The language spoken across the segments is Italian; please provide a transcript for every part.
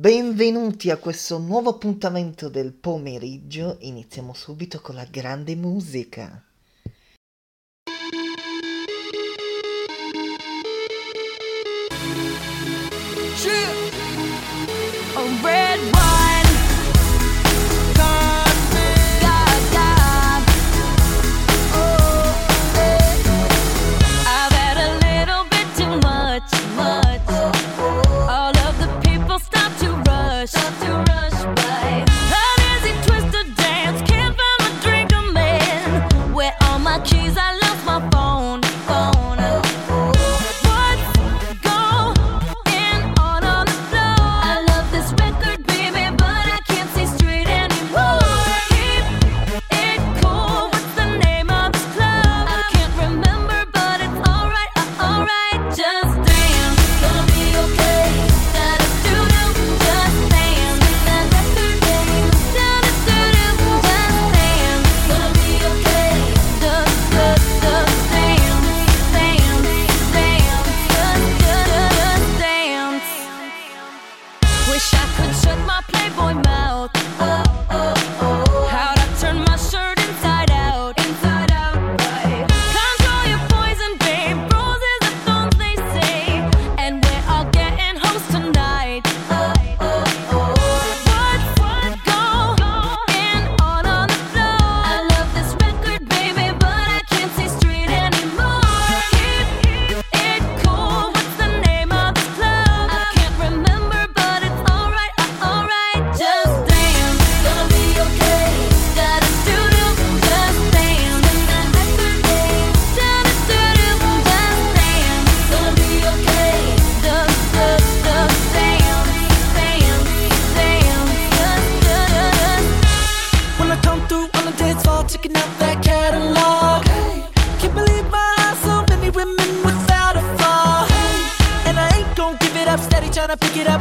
benvenuti a questo nuovo appuntamento del pomeriggio. Iniziamo subito con la grande musica. pick it up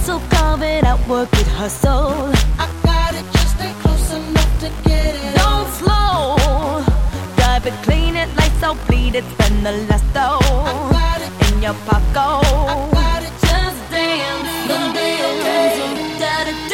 hustle, carve it out, work it, hustle. I got it, just ain't close enough to get it. Don't slow. Drive it, clean it, lights out, bleed it, spend the last though. In your pocket. I got it, just dance. Gonna be okay. Daddy,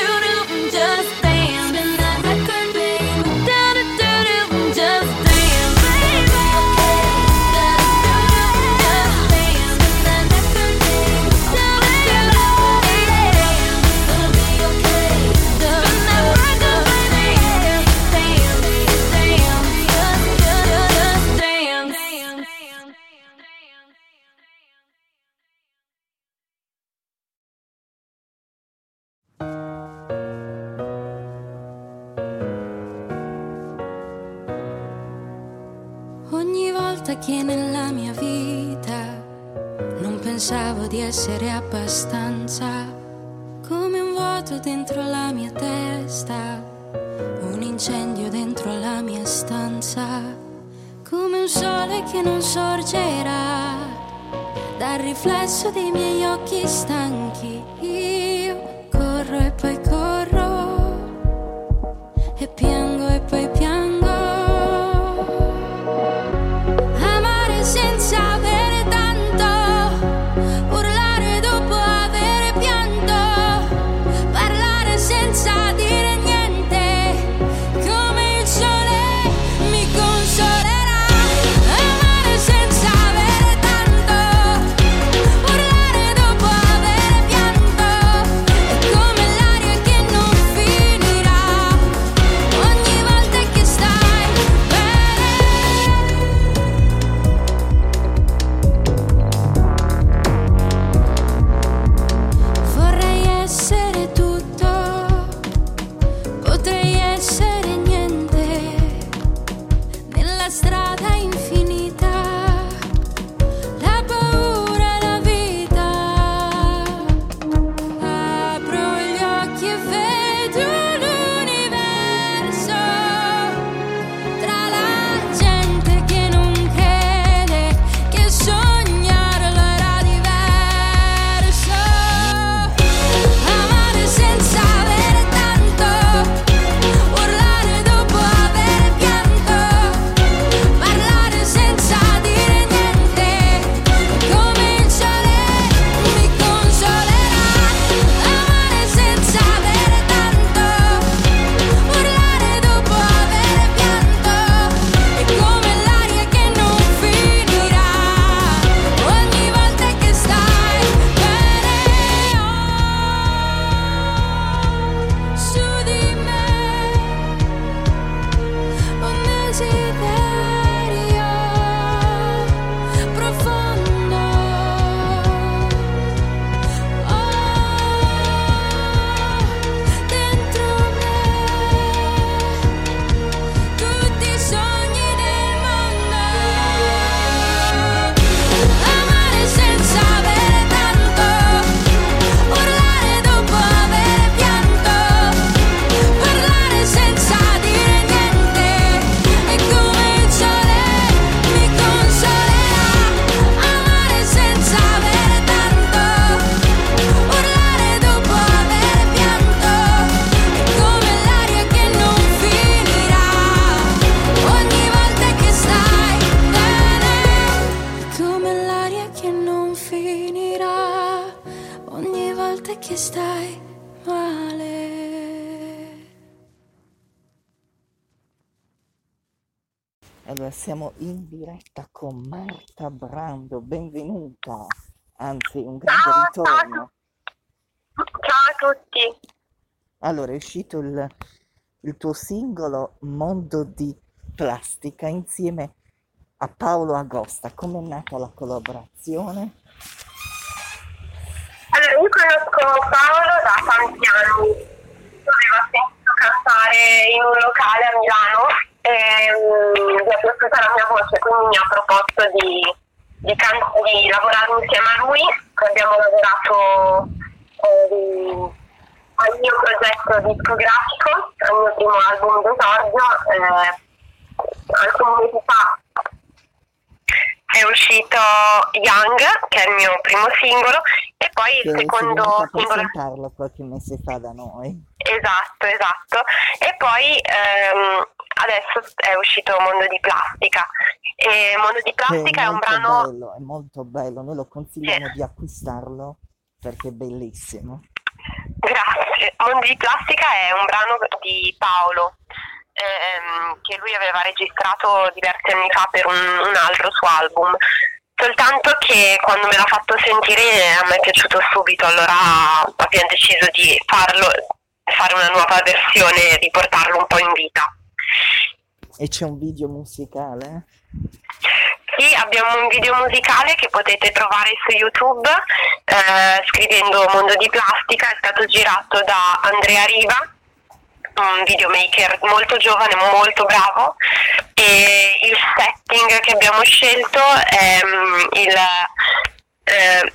pensavo di essere abbastanza come un vuoto dentro la mia testa, un incendio dentro la mia stanza, come un sole che non sorgerà dal riflesso dei miei occhi stanchi. Allora, siamo in diretta con Marta Brando, benvenuta, anzi un grande Ciao, ritorno. Ciao a tutti. Allora, è uscito il, il tuo singolo Mondo di Plastica insieme a Paolo Agosta. Come è nata la collaborazione? Allora, io conosco Paolo da tanti anni. Avevo sentito cantare in un locale a Milano e mi è piaciuta la mia voce, quindi mi ha proposto di, di, di lavorare insieme a lui. Abbiamo lavorato eh, al mio progetto discografico, al mio primo album d'esordio. Eh, alcuni mesi fa è uscito Young, che è il mio primo singolo, e poi il secondo singolo. presentarlo qualche mese fa da noi. Esatto, esatto. E poi ehm, adesso è uscito Mondo di Plastica. E Mondo di Che è Plastica è un brano. bello, è molto bello. Noi lo consigliamo Sì. di acquistarlo perché è bellissimo. Grazie. Mondo di Plastica è un brano di Paolo ehm, che lui aveva registrato diversi anni fa per un, un altro suo album. Soltanto che quando me l'ha fatto sentire a me è piaciuto subito, allora abbiamo deciso di farlo, fare una nuova versione e riportarlo un po' in vita. E c'è un video musicale? Sì, abbiamo un video musicale che potete trovare su YouTube eh, scrivendo Mondo di Plastica, è stato girato da Andrea Riva, un videomaker molto giovane, molto bravo e il setting che abbiamo scelto è mm, il, eh,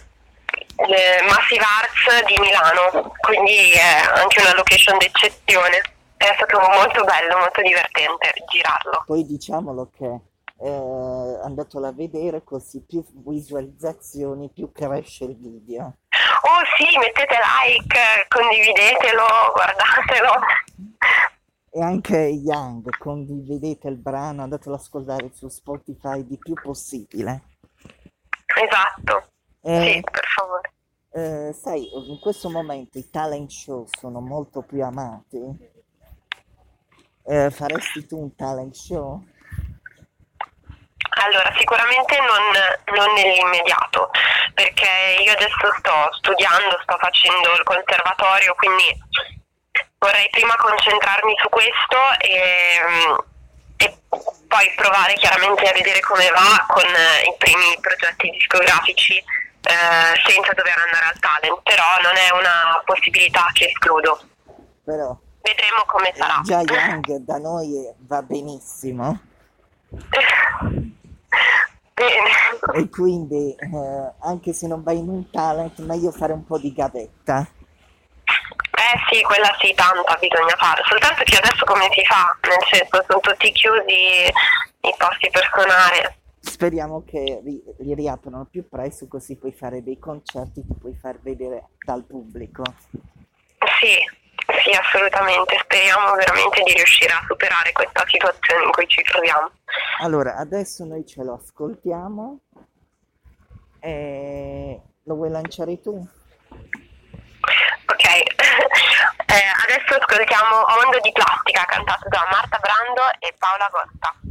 il Massive Arts di Milano, quindi è anche una location d'eccezione. È stato molto bello, molto divertente girarlo. Poi diciamolo che eh, andatelo a vedere così più visualizzazioni, più cresce il video. Oh sì, mettete like, condividetelo, guardatelo. E anche Young, condividete il brano, andatelo ad ascoltare su Spotify di più possibile. Esatto, Eh, sì, per favore. eh, sai, in questo momento i talent show sono molto più amati. Eh, faresti tu un talent show? Allora, sicuramente non, non nell'immediato, perché io adesso sto studiando, sto facendo il conservatorio, quindi vorrei prima concentrarmi su questo e, e poi provare chiaramente a vedere come va con eh, i primi progetti discografici eh, senza dover andare al talent, però non è una possibilità che escludo. Però Vedremo come sarà. già Young da noi va benissimo Bene. e quindi eh, anche se non vai in un talent, meglio fare un po' di gavetta. Eh sì, quella sì, tanta bisogna fare, soltanto che adesso come si fa? Nel senso sono tutti chiusi i posti per suonare. Speriamo che ri- li riaprano più presto così puoi fare dei concerti che puoi far vedere dal pubblico. Sì, sì, assolutamente, speriamo veramente di riuscire a superare questa situazione in cui ci troviamo. Allora, adesso noi ce lo ascoltiamo e lo vuoi lanciare tu? Eh, adesso ascoltiamo Mondo di Plastica cantato da Marta Brando e Paola Costa.